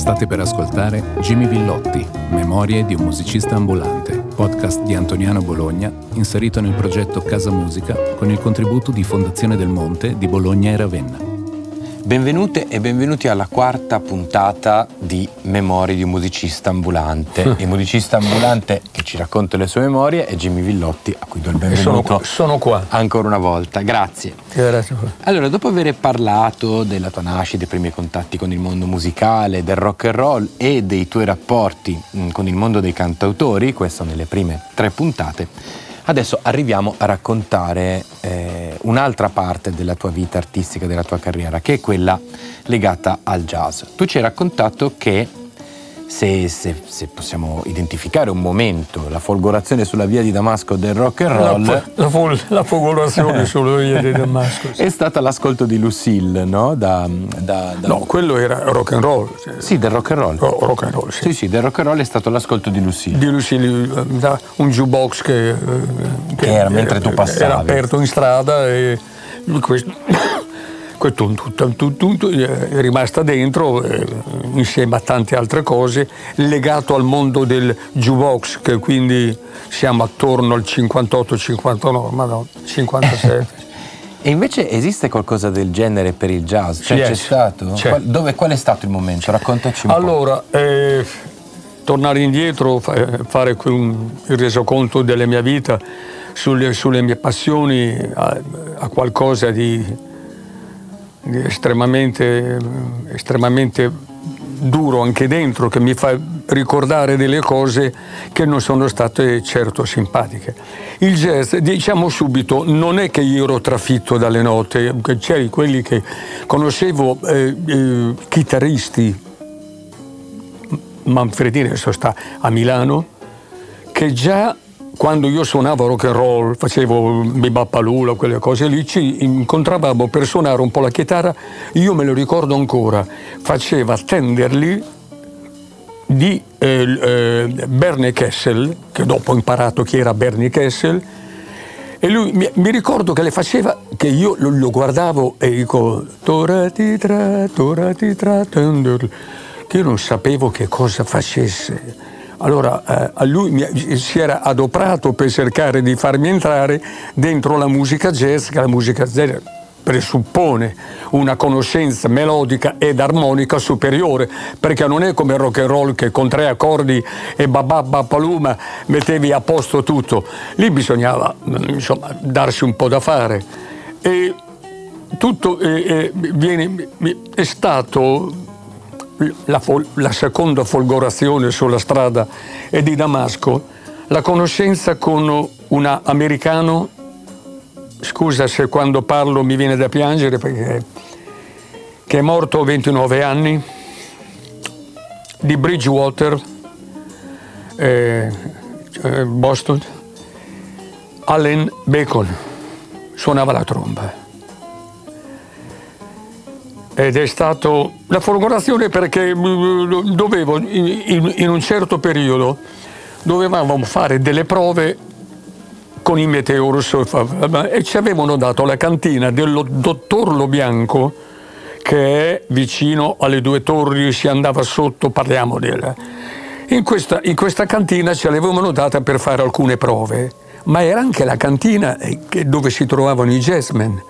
State per ascoltare Jimmy Villotti, Memorie di un musicista ambulante, podcast di Antoniano Bologna, inserito nel progetto Casa Musica con il contributo di Fondazione del Monte di Bologna e Ravenna. Benvenute e benvenuti alla quarta puntata di Memorie di un musicista ambulante. Il musicista ambulante che ci racconta le sue memorie è Jimmy Villotti, a cui do il benvenuto. Sono, sono qua. Ancora una volta, grazie. Grazie. Allora, dopo aver parlato della tua nascita, dei primi contatti con il mondo musicale, del rock and roll e dei tuoi rapporti mm, con il mondo dei cantautori, questo nelle prime tre puntate, adesso arriviamo a raccontare eh, un'altra parte della tua vita artistica, della tua carriera, che è quella legata al jazz. Tu ci hai raccontato che se, se, se, possiamo identificare un momento, la folgorazione sulla via di Damasco del rock and roll. La, la, fol, la folgorazione sulla via di Damasco. Sì. È stata l'ascolto di Lucille, no? Da, da, da... No, quello era rock and roll. Sì, del rock and roll. Oh, rock and roll, sì. Sì, sì, del rock and roll è stato l'ascolto di Lucille. Di Lucille, un jukebox che, che, che era mentre tu passavi. Era aperto in strada e questo questo tutto, è rimasta dentro eh, insieme a tante altre cose, legato al mondo del jukebox, che quindi siamo attorno al 58-59, ma no, 57. E invece esiste qualcosa del genere per il jazz? Cioè, Yes. c'è stato? C'è. Qual, dove, qual è stato il momento? Raccontaci un Allora, eh, tornare indietro, fa- fare un- il resoconto della mia vita sulle, sulle mie passioni a, a qualcosa di estremamente, estremamente duro anche dentro, che mi fa ricordare delle cose che non sono state certo simpatiche. Il jazz, diciamo subito, non è che io ero trafitto dalle note, c'erano quelli che conoscevo, eh, eh, chitarristi, Manfredini adesso sta a Milano, che già quando io suonavo rock and roll, facevo Bibappalula, quelle cose lì, ci incontravamo per suonare un po' la chitarra, io me lo ricordo ancora, faceva Tenderly di eh, eh, Bernie Kessel, che dopo ho imparato chi era Bernie Kessel, e lui mi, mi ricordo che le faceva, che io lo, lo guardavo e dico, Tora ti tra, tora ti tra, Tenderly, che io non sapevo che cosa facesse. Allora eh, lui mi- si era adoperato per cercare di farmi entrare dentro la musica jazz, che la musica jazz presuppone una conoscenza melodica ed armonica superiore, perché non è come il rock and roll che con tre accordi e bababba paluma mettevi a posto tutto. Lì bisognava mm, insomma, darsi un po' da fare. E tutto eh, eh, viene, è stato la, fol- la seconda folgorazione sulla strada è di Damasco, la conoscenza con un americano, scusa se quando parlo mi viene da piangere perché che è morto a 29 anni, di Bridgewater, eh, eh, Boston, Allen Bacon, suonava la tromba ed è stato la folgorazione perché mm, dovevo in, in- un certo periodo dovevamo fare delle prove con i Meteorus e ci avevano dato la cantina del dottor Lo Bianco che è vicino alle due torri, si andava sotto, parliamo del... In questa, in questa cantina ce l'avevano data per fare alcune prove, ma era anche la cantina eh, dove si trovavano i jazzmen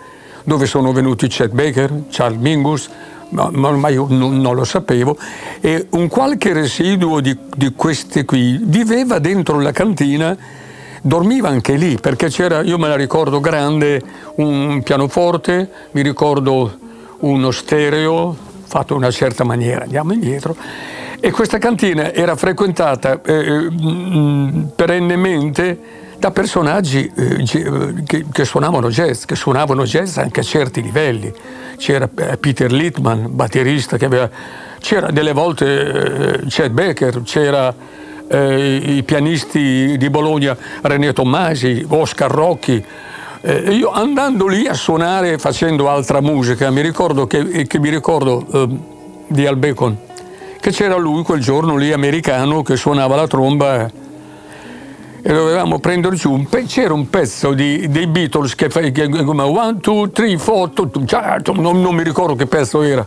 dove sono venuti Chet Baker, Charles Mingus, ma, ma ormai io non, non lo sapevo, e un qualche residuo di, di questi qui viveva dentro la cantina, dormiva anche lì, perché c'era, io me la ricordo grande, un pianoforte, mi ricordo uno stereo fatto in una certa maniera, andiamo indietro, e questa cantina era frequentata eh, mh, perennemente da personaggi eh, ge- che, che suonavano jazz, che suonavano jazz anche a certi livelli. C'era eh, Peter Littman, batterista, aveva, c'era delle volte eh, Chet Baker, c'era eh, i pianisti di Bologna René Tommasi, Oscar Rocchi. Eh, io andando lì a suonare facendo altra musica, mi ricordo che, che mi ricordo eh, di Al Bacon, che c'era lui quel giorno lì americano che suonava la tromba e dovevamo prendere giù un pe- c'era un pezzo di- dei Beatles che fa come one, two, three, four, certo, non, non mi ricordo che pezzo era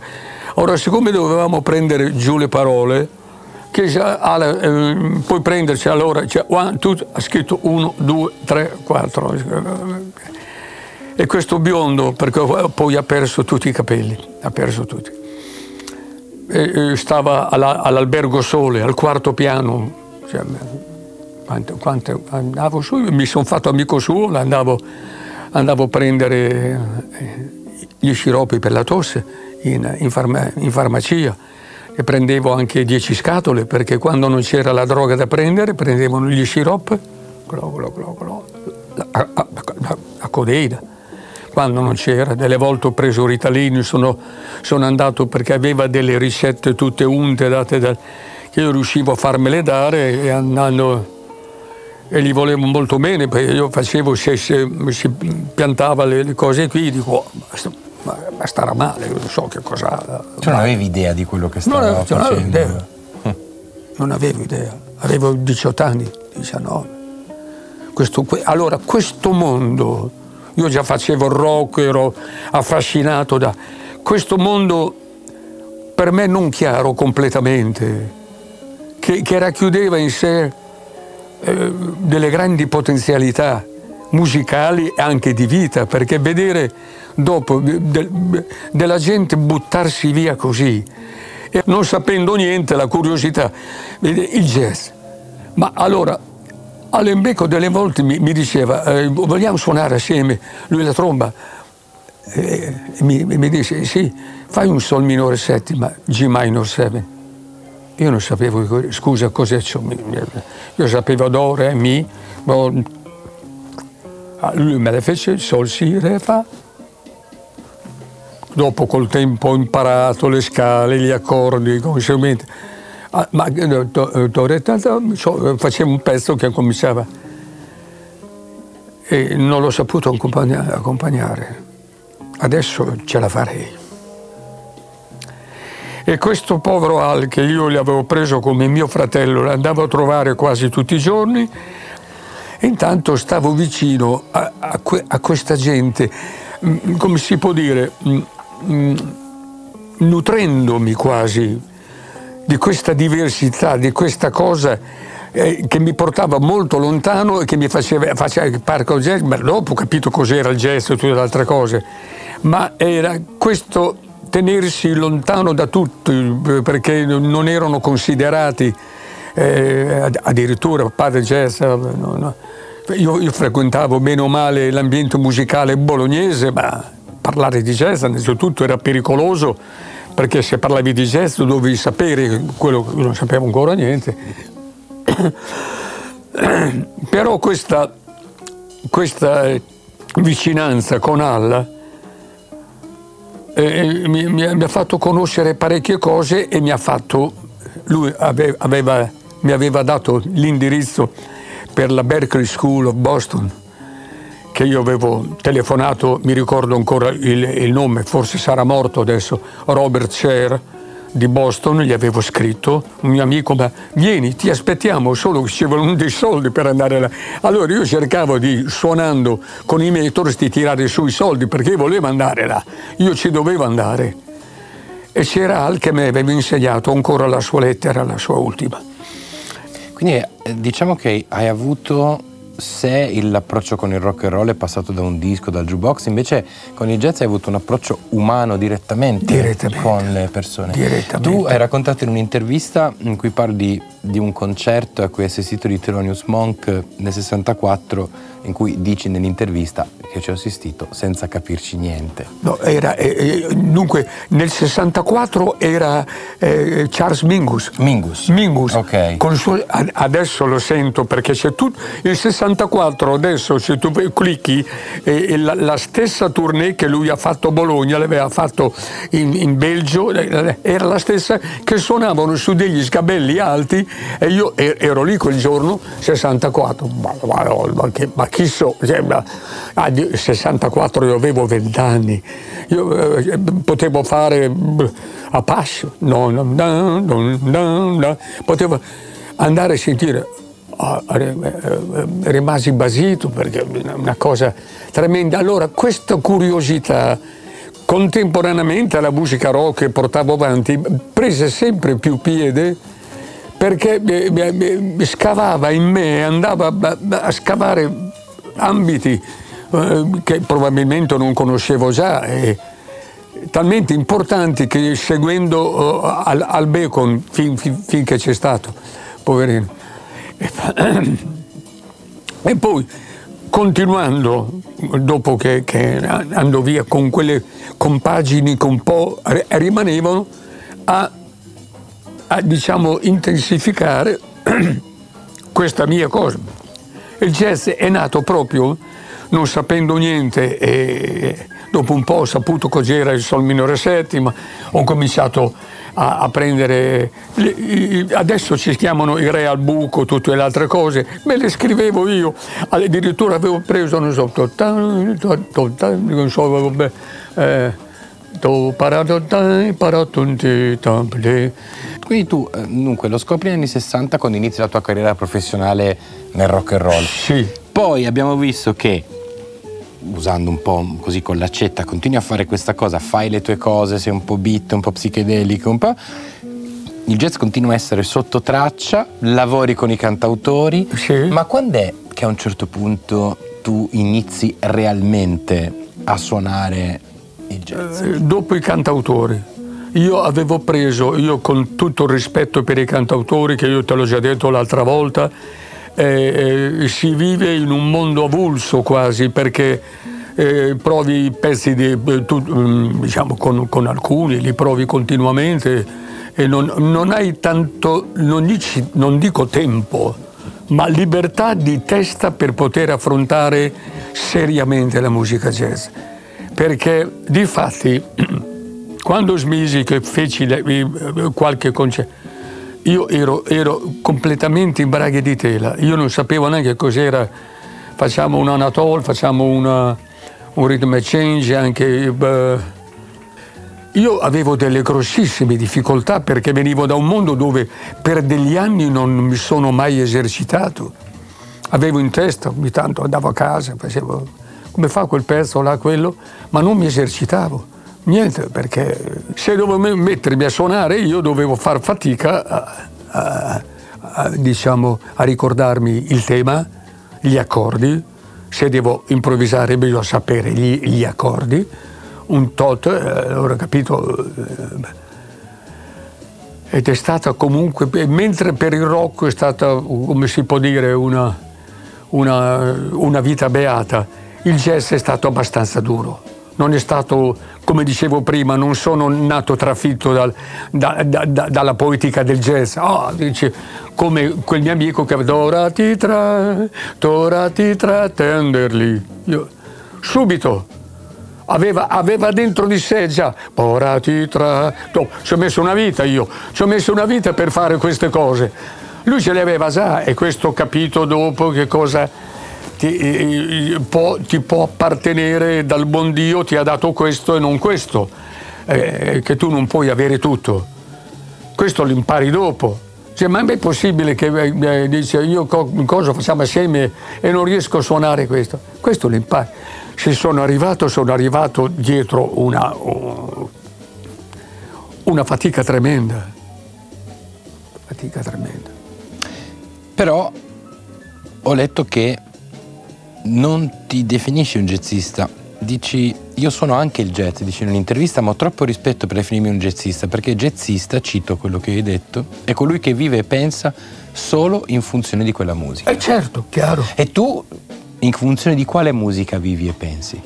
Ora, siccome dovevamo prendere giù le parole, che alla, eh, puoi prenderci allora, cioè, one, two, ha scritto 1, 2, 3, 4. E questo biondo, perché poi ha perso tutti i capelli, ha perso tutti. Stava alla, all'albergo Sole, al quarto piano. Cioè, quante, quante, andavo su, mi sono fatto amico suo, andavo, andavo a prendere eh, gli sciroppi per la tosse in, in, farma, in farmacia e prendevo anche 10 scatole perché quando non c'era la droga da prendere prendevano gli sciroppi a, a, a, a codeina quando non c'era, delle volte ho preso Ritalini, sono, sono andato perché aveva delle ricette tutte unte date da, che io riuscivo a farmele dare e andando e gli volevo molto bene perché io facevo se, se si piantava le, le cose qui dico oh, ma, ma starà male, io non so che cosa. Tu non avevi idea di quello che stava non, facendo? Non avevo idea. Non avevo idea. Avevo 18 anni, 19. Questo, allora, questo mondo, io già facevo rock, ero affascinato da questo mondo per me non chiaro completamente, che, che racchiudeva in sé eh, delle grandi potenzialità musicali e anche di vita, perché vedere dopo de, della gente buttarsi via così, e non sapendo niente, la curiosità, il jazz. Ma allora, Alembeco delle volte mi, mi diceva, eh, vogliamo suonare assieme, lui la tromba, e mi, mi dice, sì, fai un sol minore settima, G minor 7. Io non sapevo, scusa, cos'è ciò? Io sapevo do, re, mi, ah, lui me le fece, sol, si, re, fa, dopo col tempo ho imparato le scale, gli accordi, conseguentemente. Ah, ma eh, eh, facevo un pezzo che cominciava e non l'ho saputo accompagnare. Adesso ce la farei. E questo povero Al, che io gli avevo preso come mio fratello, l'andavo a trovare quasi tutti i giorni, e intanto stavo vicino a, a, a questa gente, mm, come si può dire, mm, Mm, nutrendomi quasi di questa diversità, di questa cosa eh, che mi portava molto lontano e che mi faceva, faceva parco jazz, ma dopo ho capito cos'era il jazz e tutte le altre cose, ma era questo tenersi lontano da tutti perché non erano considerati eh, addirittura padre jazz. No, no. Io, io frequentavo bene o male l'ambiente musicale bolognese, ma parlare di jazz innanzitutto era pericoloso perché se parlavi di jazz dovevi sapere quello che non sapevo ancora niente. Però questa, questa vicinanza con Alla eh, mi, mi, ha fatto conoscere parecchie cose e mi ha fatto, lui aveva, aveva, mi aveva dato l'indirizzo per la Berkeley School of Boston che io avevo telefonato, mi ricordo ancora il, il nome, forse sarà morto adesso, Robert Sher di Boston, gli avevo scritto, un mio amico, ma vieni, ti aspettiamo, solo che ci vogliono dei soldi per andare là. Allora io cercavo di, suonando con i mentors, di tirare su i soldi perché volevo andare là, io ci dovevo andare. E c'era Al che mi aveva insegnato ancora la sua lettera, la sua ultima. Quindi eh, diciamo che hai avuto se l'approccio con il rock and roll è passato da un disco, dal jukebox, invece con il jazz hai avuto un approccio umano direttamente, direttamente con le persone. Tu hai raccontato in un'intervista in cui parli di un concerto a cui hai assistito di Thelonious Monk nel 64 in cui dici nell'intervista che ci ho assistito senza capirci niente. No, era, eh, eh dunque nel 64 era eh, Charles Mingus. Mingus. Mingus. Ok. Suo, adesso lo sento perché c'è tutto. Il 64 adesso se tu clicchi eh, la, la, stessa tournée che lui ha fatto a Bologna, l'aveva fatto in, in Belgio, eh, era la stessa che suonavano su degli scabelli alti e io ero lì quel giorno 64. Ma, ma, ma, ma chi so, cioè, a 64 io avevo 20 anni, io eh, potevo fare a passo, no, no, no, no, potevo andare a sentire ah, eh, rimasi basito perché è una cosa tremenda. Allora, questa curiosità, contemporaneamente alla musica rock che portavo avanti, prese sempre più piede perché scavava in me, andava a scavare ambiti eh, che probabilmente non conoscevo già, e talmente importanti che seguendo uh, al, al, Bacon fin, fin, finché c'è stato, poverino. E poi continuando, dopo che, che andò via con quelle compagini che un po' rimanevano, a, a diciamo, intensificare questa mia cosa. Il jazz è nato proprio non sapendo niente e dopo un po' ho saputo cos'era il sol minore settima, ho cominciato a, a prendere, adesso ci chiamano i re al buco, tutte le altre cose, me le scrivevo io, addirittura avevo preso, non so, non so, vabbè, eh, quindi tu, eh, dunque, lo scopri negli anni 60 quando inizi la tua carriera professionale nel rock and roll. Sì. Poi abbiamo visto che usando un po' così con l'accetta, continui a fare questa cosa, fai le tue cose, sei un po' beat, un po' psichedelico, un po'. Il jazz continua a essere sotto traccia, lavori con i cantautori, sì. ma quando è che a un certo punto tu inizi realmente a suonare il jazz? Eh, dopo i cantautori. Io avevo preso, io con tutto il rispetto per i cantautori, che io te l'ho già detto l'altra volta, eh, eh, si vive in un mondo avulso quasi perché eh, provi pezzi di, eh, tu, mm, diciamo, con, con, alcuni, li provi continuamente e non, non hai tanto, non, dici, non dico tempo, ma libertà di testa per poter affrontare seriamente la musica jazz. Perché di fatti, quando smisi che feci qualche concerto, io ero, ero, completamente in braghe di tela, io non sapevo neanche cos'era, facciamo un anatol, facciamo una, un rhythm change, anche... Beh, io avevo delle grossissime difficoltà perché venivo da un mondo dove per degli anni non mi sono mai esercitato. Avevo in testa, ogni tanto andavo a casa, facevo come fa quel pezzo là, quello, ma non mi esercitavo. Niente, perché se dovevo mettermi a suonare io dovevo far fatica a, a, a, diciamo, a ricordarmi il tema, gli accordi, se devo improvvisare bisogna sapere gli, gli accordi, un tot, eh, allora capito, eh, ed è stata comunque, mentre per il rock è stata, come si può dire, una, una, una vita beata, il jazz è stato abbastanza duro non è stato, come dicevo prima, non sono nato trafitto dal, da, da, da, dalla poetica del jazz. Oh, dice, come quel mio amico che Dora ti tra, Dora ti tra tenderli. Io, subito. Aveva, aveva, dentro di sé già, ora ti tra... No, ci ho messo una vita io, ci ho messo una vita per fare queste cose. Lui ce le aveva già e questo ho capito dopo che cosa ti, può, ti può appartenere dal buon Dio, ti ha dato questo e non questo, eh, che tu non puoi avere tutto. Questo lo impari dopo. Cioè, ma è possibile che eh, dice io co- cosa facciamo assieme e non riesco a suonare questo? Questo lo impari. Se sono arrivato, sono arrivato dietro una, una fatica tremenda. Fatica tremenda. Però ho letto che non ti definisci un jazzista, dici io sono anche il jazz, dici in un'intervista, ma ho troppo rispetto per definirmi un jazzista, perché jazzista, cito quello che hai detto, è colui che vive e pensa solo in funzione di quella musica. Eh certo, chiaro. E tu in funzione di quale musica vivi e pensi?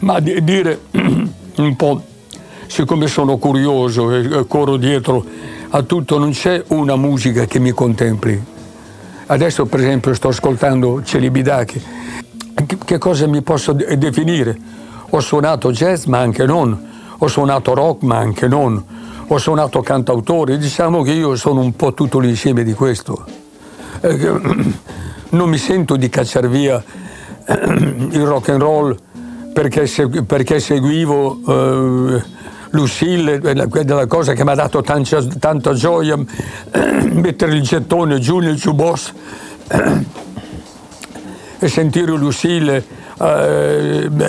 Ma di- dire un po', siccome sono curioso e corro dietro a tutto, non c'è una musica che mi contempli Adesso per esempio sto ascoltando Celibidache. Che cosa mi posso definire? Ho suonato jazz ma anche non, ho suonato rock ma anche non, ho suonato cantautore, diciamo che io sono un po' tutto l'insieme di questo. Eh, non mi sento di cacciare via il rock and roll perché, perché seguivo eh, Lucille, quella cosa che mi ha dato tanta, tanta gioia, mettere il gettone giù nel jukebox e sentire Lucille, uh,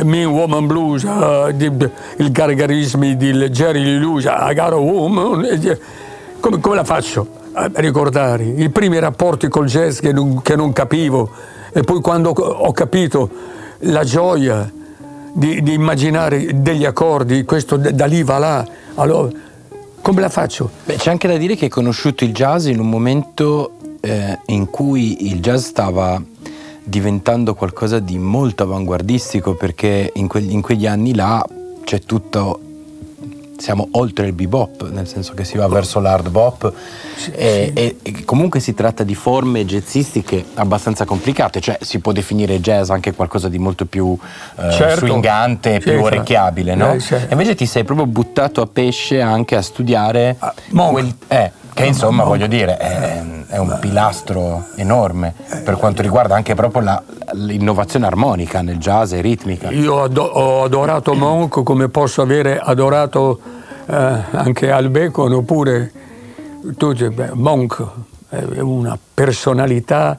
Me Woman Blues, uh, di, il gargarismi di Jerry Lewis, I Got a Woman, come, come la faccio a ricordare? I primi rapporti col jazz che non, che non capivo e poi quando ho capito la gioia di, di immaginare degli accordi, questo da lì va là, allora come la faccio? Beh, c'è anche da dire che hai conosciuto il jazz in un momento eh, in cui il jazz stava diventando qualcosa di molto avanguardistico perché in, que- in quegli anni là c'è tutto siamo oltre il bebop, nel senso che si va verso l'hard bop sì, e, sì. E, comunque si tratta di forme jazzistiche abbastanza complicate, cioè si può definire jazz anche qualcosa di molto più eh, certo. swingante, sì, più orecchiabile, no? E invece ti sei proprio buttato a pesce anche a studiare ah, quel, eh, che insomma voglio dire è, è, un pilastro enorme per quanto riguarda anche proprio la, l'innovazione armonica nel jazz e ritmica. Io ho adorato Monk come posso avere adorato eh, anche Albecon oppure tutti, Monk è una personalità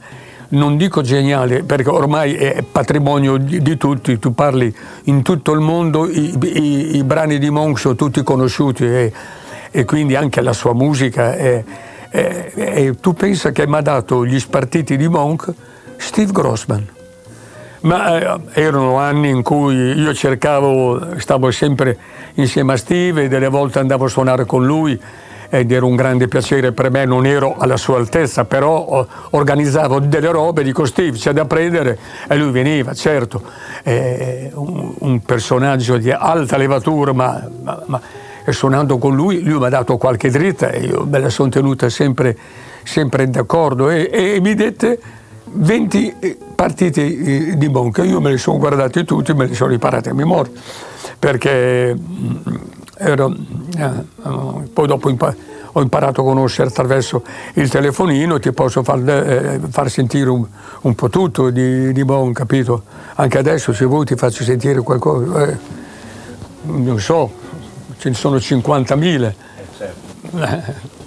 non dico geniale perché ormai è patrimonio di, di tutti, tu parli in tutto il mondo, i, i, i brani di Monk sono tutti conosciuti e, e quindi anche la sua musica. È, è, è, tu pensa che mi ha dato gli spartiti di Monk Steve Grossman. Ma eh, erano anni in cui io cercavo, stavo sempre insieme a Steve e delle volte andavo a suonare con lui ed era un grande piacere per me, non ero alla sua altezza, però organizzavo delle robe, dico Steve c'è da prendere e lui veniva, certo, è un, un personaggio di alta levatura, ma, ma, ma e suonando con lui, lui mi ha dato qualche dritta e io me la sono tenuta sempre, sempre d'accordo. E, e, mi dette 20 eh, partite eh, di Bonca, io me li sono guardati tutti, me li sono riparati a memoria, perché mm, ero, eh, poi dopo impa- ho imparato a conoscere attraverso il telefonino, ti posso far, eh, far sentire un, un, po' tutto di, di Bon, capito? Anche adesso se vuoi ti faccio sentire qualcosa, eh, non so, ce ne sono 50.000. Eh, certo.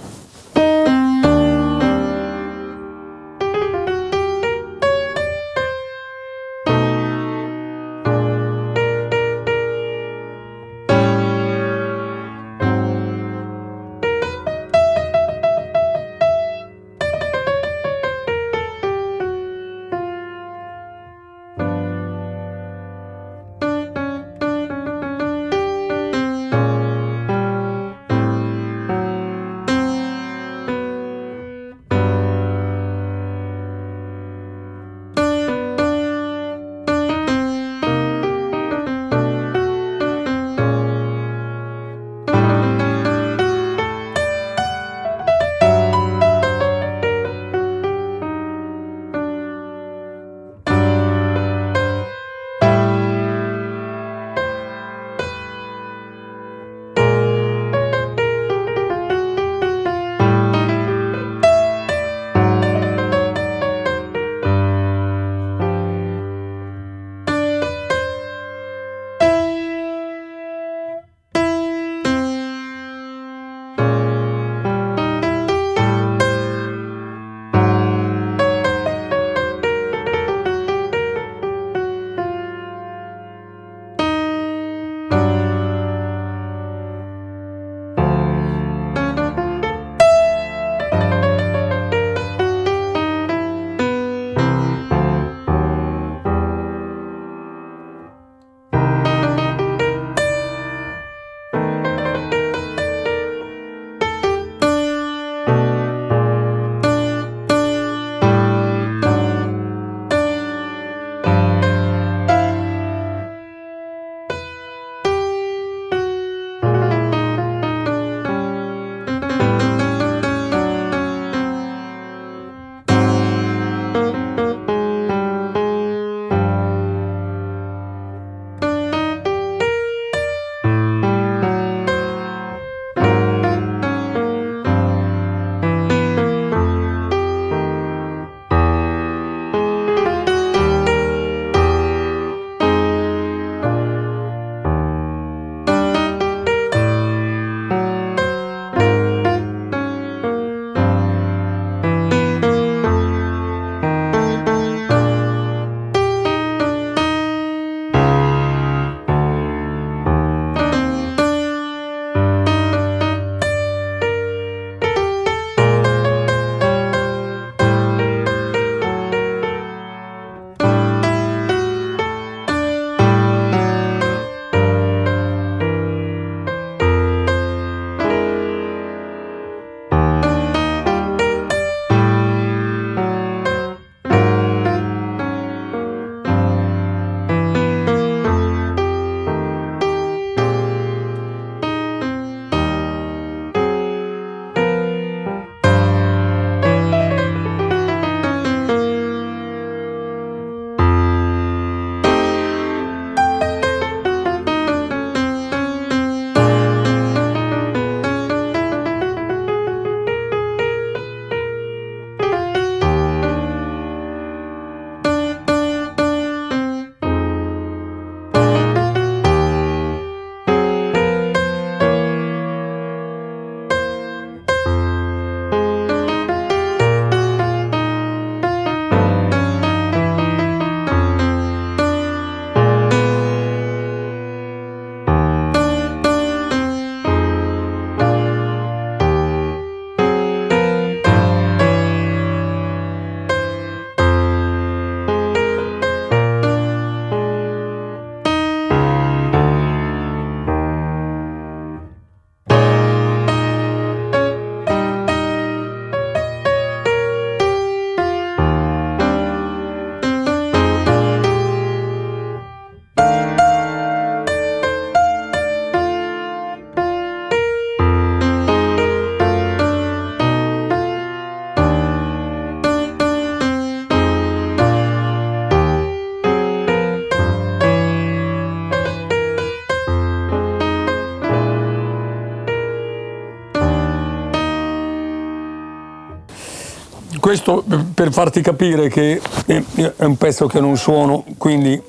per farti capire che è un pezzo che non suono, quindi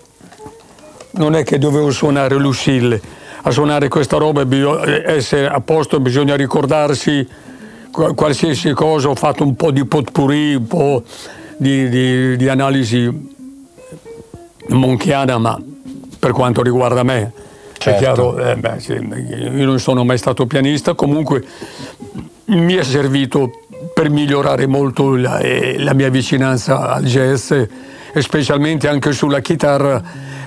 non è che dovevo suonare Lucille. A suonare questa roba bisogna essere a posto, bisogna ricordarsi qualsiasi cosa. Ho fatto un po' di potpourri, un po' di, di, di analisi monchiana, ma per quanto riguarda me. Certo. È chiaro, eh, beh, sì, io non sono mai stato pianista, comunque mi è servito per migliorare molto la, eh, la mia vicinanza al jazz e specialmente anche sulla chitarra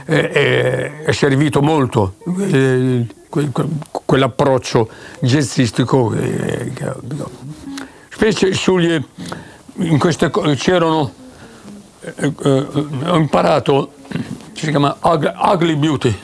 eh, è, è servito molto eh, quell'approccio jazzistico. Eh, specie sugli, in queste c'erano, eh, eh, ho imparato, si chiama Ugly Beauty.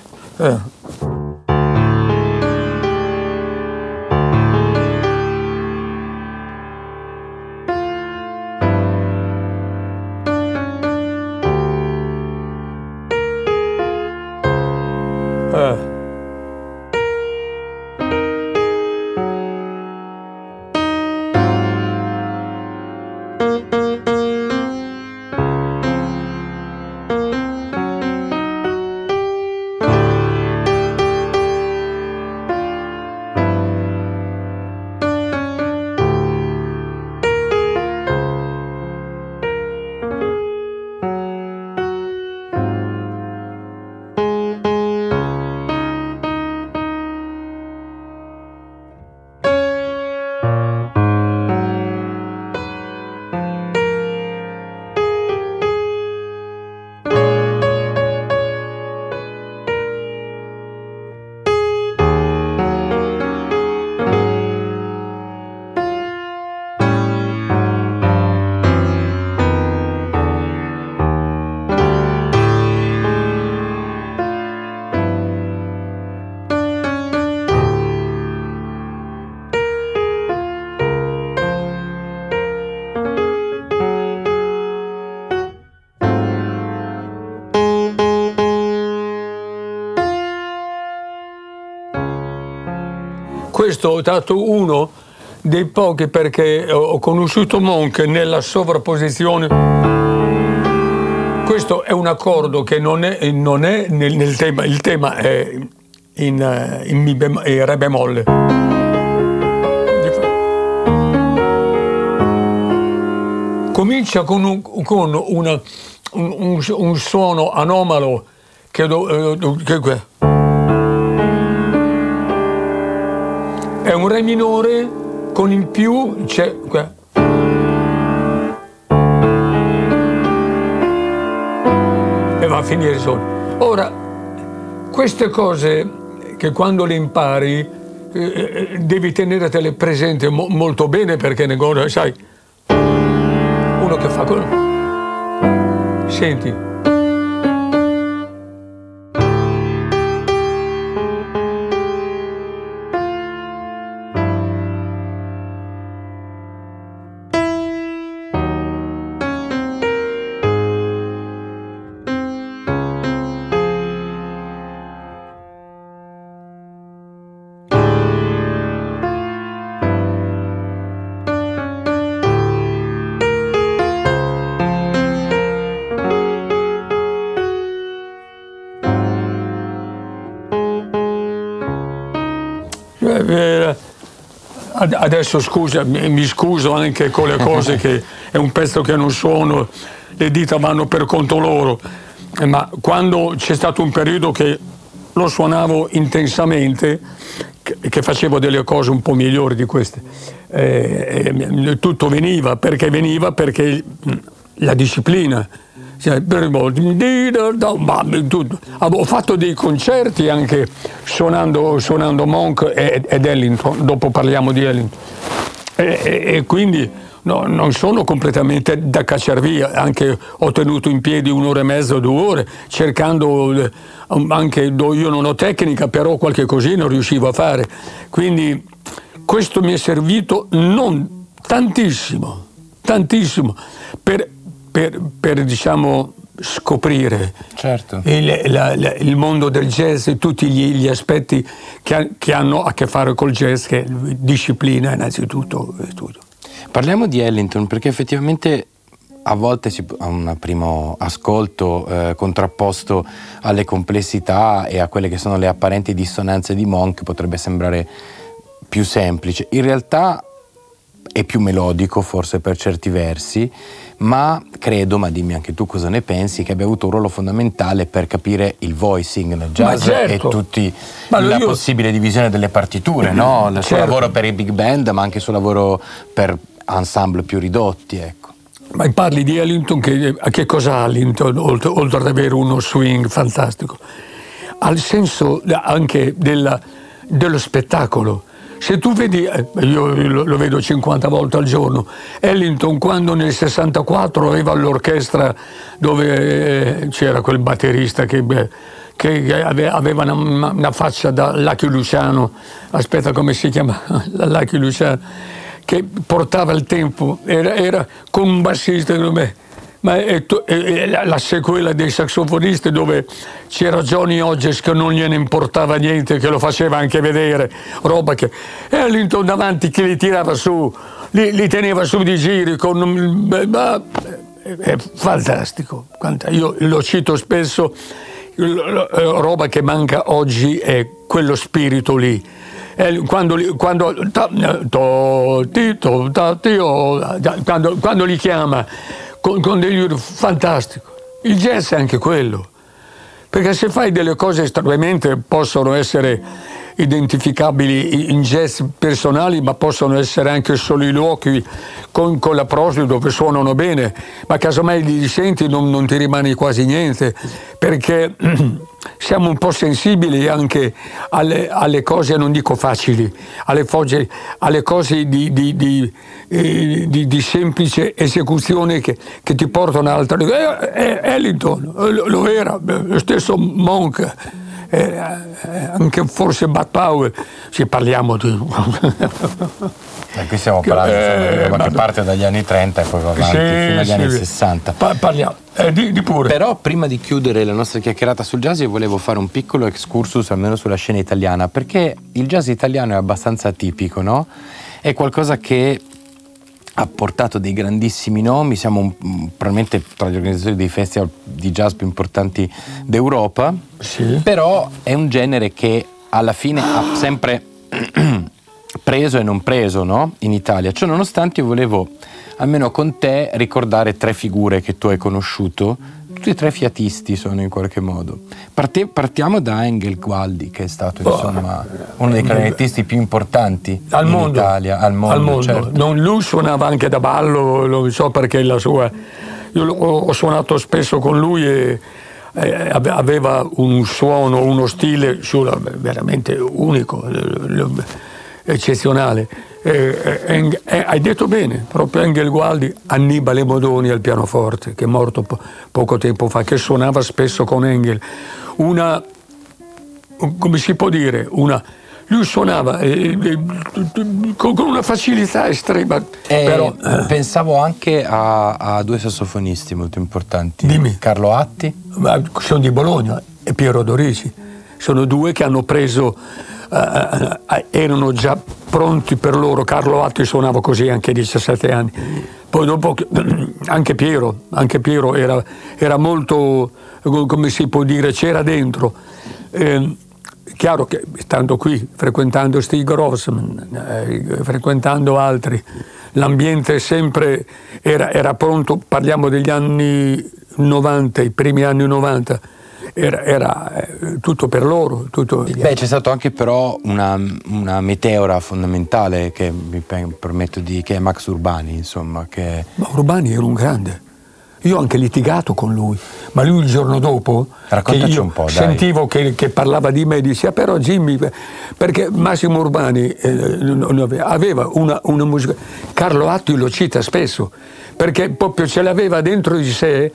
Questo è stato uno dei pochi perché ho conosciuto Monk nella sovrapposizione. Questo è un accordo che non è, non è nel, nel, tema, il tema è in, eh, in bem, in re bemolle. Comincia con un, con una, un, un, suono anomalo che, eh, che, è un Re minore con in più c'è... E va a finire il suono. Ora, queste cose che quando le impari eh, eh devi tenertele presenti mo- molto bene perché ne sai, uno che fa quello. Senti, adesso scusa, mi scuso anche con le cose che è un pezzo che non suono, le dita vanno per conto loro, ma quando c'è stato un periodo che lo suonavo intensamente, che facevo delle cose un po' migliori di queste, eh, eh, tutto veniva, perché veniva? Perché la disciplina, ho fatto dei concerti anche suonando, suonando Monk ed Ellington, dopo parliamo di Ellington. E, e, e quindi no, non sono completamente da cacciare via, anche ho tenuto in piedi un'ora e mezza, due ore, cercando eh, anche, io non ho tecnica, però qualche cosina riuscivo a fare. Quindi questo mi è servito non tantissimo, tantissimo, per per, per diciamo, scoprire certo. il, la, la, il, mondo del jazz e tutti gli, gli aspetti che, che, hanno a che fare col jazz, che disciplina innanzitutto. Tutto. Parliamo di Ellington perché effettivamente a volte a un primo ascolto eh, contrapposto alle complessità e a quelle che sono le apparenti dissonanze di Monk potrebbe sembrare più semplice. In realtà è più melodico forse per certi versi, ma credo, ma dimmi anche tu cosa ne pensi, che abbia avuto un ruolo fondamentale per capire il voicing nel jazz certo. e tutti ma la io... possibile divisione delle partiture, no? il certo. suo lavoro per i big band, ma anche il suo lavoro per ensemble più ridotti. Ecco. Ma parli di Ellington, che, che cosa ha Ellington, oltre, oltre, ad avere uno swing fantastico? Ha il senso anche della, dello spettacolo. Se tu vedi, eh, io lo, vedo 50 volte al giorno, Ellington quando nel 64 aveva l'orchestra dove eh, c'era quel batterista che, che aveva una, una, faccia da Lucky Luciano, aspetta come si chiama, Lucky Luciano, che portava il tempo, era, era con un bassista come ma è, è, la sequela dei saxofonisti dove c'era Johnny Hodges che non gliene importava niente, che lo faceva anche vedere, roba che... E Ellington davanti che li tirava su, li, li teneva su di giri con... È fantastico, io lo cito spesso, roba che manca oggi è quello spirito lì. Quando, quando, quando, quando li chiama con, con degli fantastico. Il jazz è anche quello. Perché se fai delle cose estremamente possono essere identificabili in jazz personali, ma possono essere anche soliloqui con, con la prosa dove suonano bene, ma casomai li senti non, non ti rimane quasi niente, perché siamo un po' sensibili anche alle, alle cose, non dico facili, alle, fogge, alle cose di, di, di, eh, di, semplice esecuzione che, che ti portano a altre. Eh, eh, Ellington, lo era, lo stesso Monk eh, eh, anche forse Bud Powell, se parliamo di... E qui stiamo parlando eh, insomma, che parte dagli anni 30 e poi va avanti sì, fino agli sì, anni 60. Pa- parliamo, eh, di, di, pure. Però prima di chiudere la nostra chiacchierata sul jazz io volevo fare un piccolo excursus almeno sulla scena italiana, perché il jazz italiano è abbastanza tipico, no? È qualcosa che ha portato dei grandissimi nomi, siamo un, probabilmente tra gli organizzatori dei festival di jazz più importanti d'Europa, sì. però è un genere che alla fine ha sempre preso e non preso no? in Italia. Ciò nonostante io volevo almeno con te ricordare tre figure che tu hai conosciuto tutti e tre fiatisti sono in qualche modo. Parti, partiamo da Engel Gualdi, che è stato oh, insomma, uno dei clarinettisti più importanti al in mondo, Italia, al mondo. Al mondo. Certo. Non, lui suonava anche da ballo, lo so perché la sua... Io ho suonato spesso con lui e aveva un suono, uno stile veramente unico, eccezionale. Eh, eh, eh, hai detto bene, proprio Engel Gualdi, Annibale Modoni al pianoforte, che è morto po- poco tempo fa, che suonava spesso con Engel. Una, come si può dire, una, lui suonava eh, eh, con, con, una facilità estrema. Eh, però, pensavo anche a, a, due sassofonisti molto importanti. Dimmi. Carlo Atti. Ma sono di Bologna e Piero Dorici. Sono due che hanno preso eh, eh, erano già pronti per loro. Carlo Atti suonava così anche a 17 anni. Poi dopo anche Piero, anche Piero era, era, molto, come si può dire, c'era dentro. Eh, chiaro che stando qui, frequentando Stig Grossman, eh, frequentando altri, l'ambiente sempre era, era pronto, parliamo degli anni 90, i primi anni 90, era, era eh, tutto per loro. Tutto... Beh, c'è stato anche però una, una, meteora fondamentale che mi permetto di che è Max Urbani, insomma. Che... Ma Urbani era un grande. Io ho anche litigato con lui, ma lui il giorno dopo po', sentivo che, che, parlava di me e ah, però Jimmy, perché Massimo Urbani eh, aveva una, una musica, Carlo Atti lo cita spesso, perché proprio ce l'aveva dentro di sé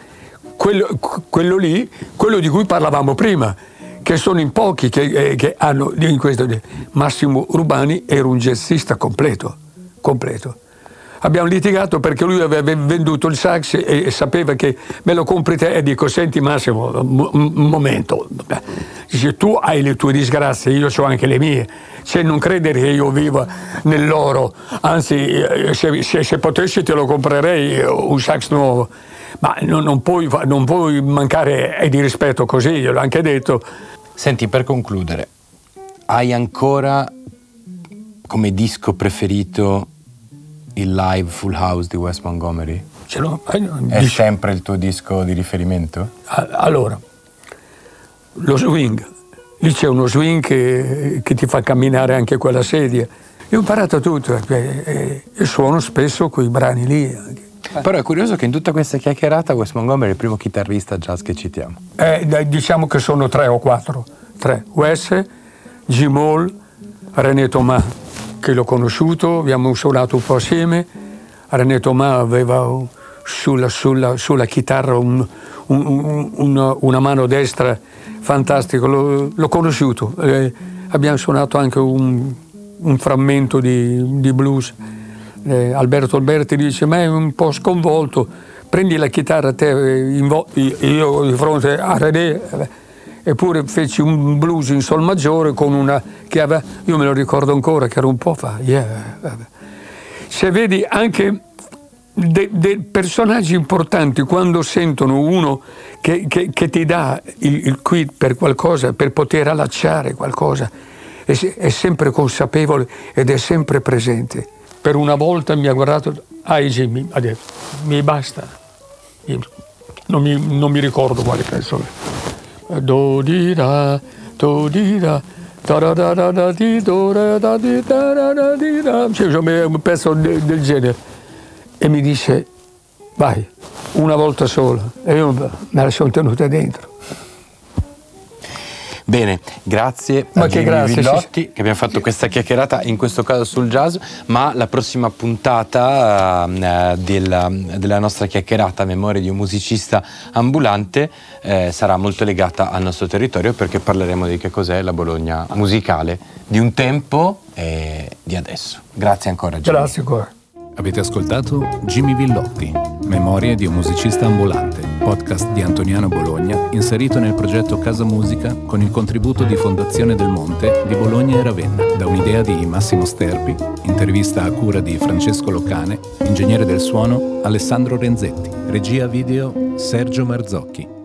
quello, quello lì, quello di cui parlavamo prima, che sono in pochi che, eh, che hanno in questo. Massimo Urbani era un jazzista completo, completo. abbiamo litigato perché lui aveva venduto il sax e, sapeva che me lo compri te e dico senti Massimo, un momento, dice tu hai le tue disgrazie, io ho anche le mie, cioè non credere che io viva nell'oro, anzi eh, se, se, se potessi te lo comprerei un sax nuovo, ma non, non, puoi, non puoi mancare di rispetto così, gliel'ho anche detto. Senti, per concludere, hai ancora come disco preferito il live Full House di Wes Montgomery? Ce l'ho. È sempre il tuo disco di riferimento? Allora, lo swing. Lì c'è uno swing che, che ti fa camminare anche quella sedia. Io ho imparato tutto e, e suono spesso quei brani lì. Però è curioso che in tutta questa chiacchierata Wes Montgomery è il primo chitarrista jazz che citiamo. Eh, diciamo che sono tre o quattro. Tre. Wes, Jim Hall, René Thomas, che l'ho conosciuto, abbiamo suonato un po' assieme. René Thomas aveva sulla, sulla, sulla chitarra un, un, un, una mano destra fantastica, l'ho, l'ho conosciuto. Eh, abbiamo suonato anche un, frammento di, di blues. Eh, Alberto Alberti dice, ma è un po' sconvolto, prendi la chitarra te, eh, vo- io di fronte a René, eh, eppure feci un blues in sol maggiore con una che aveva, io me lo ricordo ancora, che era un po' fa, yeah. Se vedi anche dei de personaggi importanti quando sentono uno che, che, che ti dà il, il, quid per qualcosa, per poter allacciare qualcosa, è, è, sempre consapevole ed è sempre presente. Per una volta mi ha guardato, ah Jimmy, ha detto, mi basta, non mi, non mi ricordo quale pezzo è. Do di da, do di da, un pezzo del genere e mi dice vai, una volta sola e io me la sono tenuta dentro. Bene, grazie ma a che grazie, Villotti sì. che abbiamo fatto questa chiacchierata, in questo caso sul jazz, ma la prossima puntata uh, della, della, nostra chiacchierata Memoria di un musicista ambulante eh, sarà molto legata al nostro territorio perché parleremo di che cos'è la Bologna musicale di un tempo e di adesso. Grazie ancora. Gianni. Grazie ancora. Avete ascoltato Jimmy Villotti, Memorie di un musicista ambulante, podcast di Antoniano Bologna, inserito nel progetto Casa Musica con il contributo di Fondazione del Monte di Bologna e Ravenna, da un'idea di Massimo Sterpi, intervista a cura di Francesco Locane, ingegnere del suono Alessandro Renzetti, regia video Sergio Marzocchi.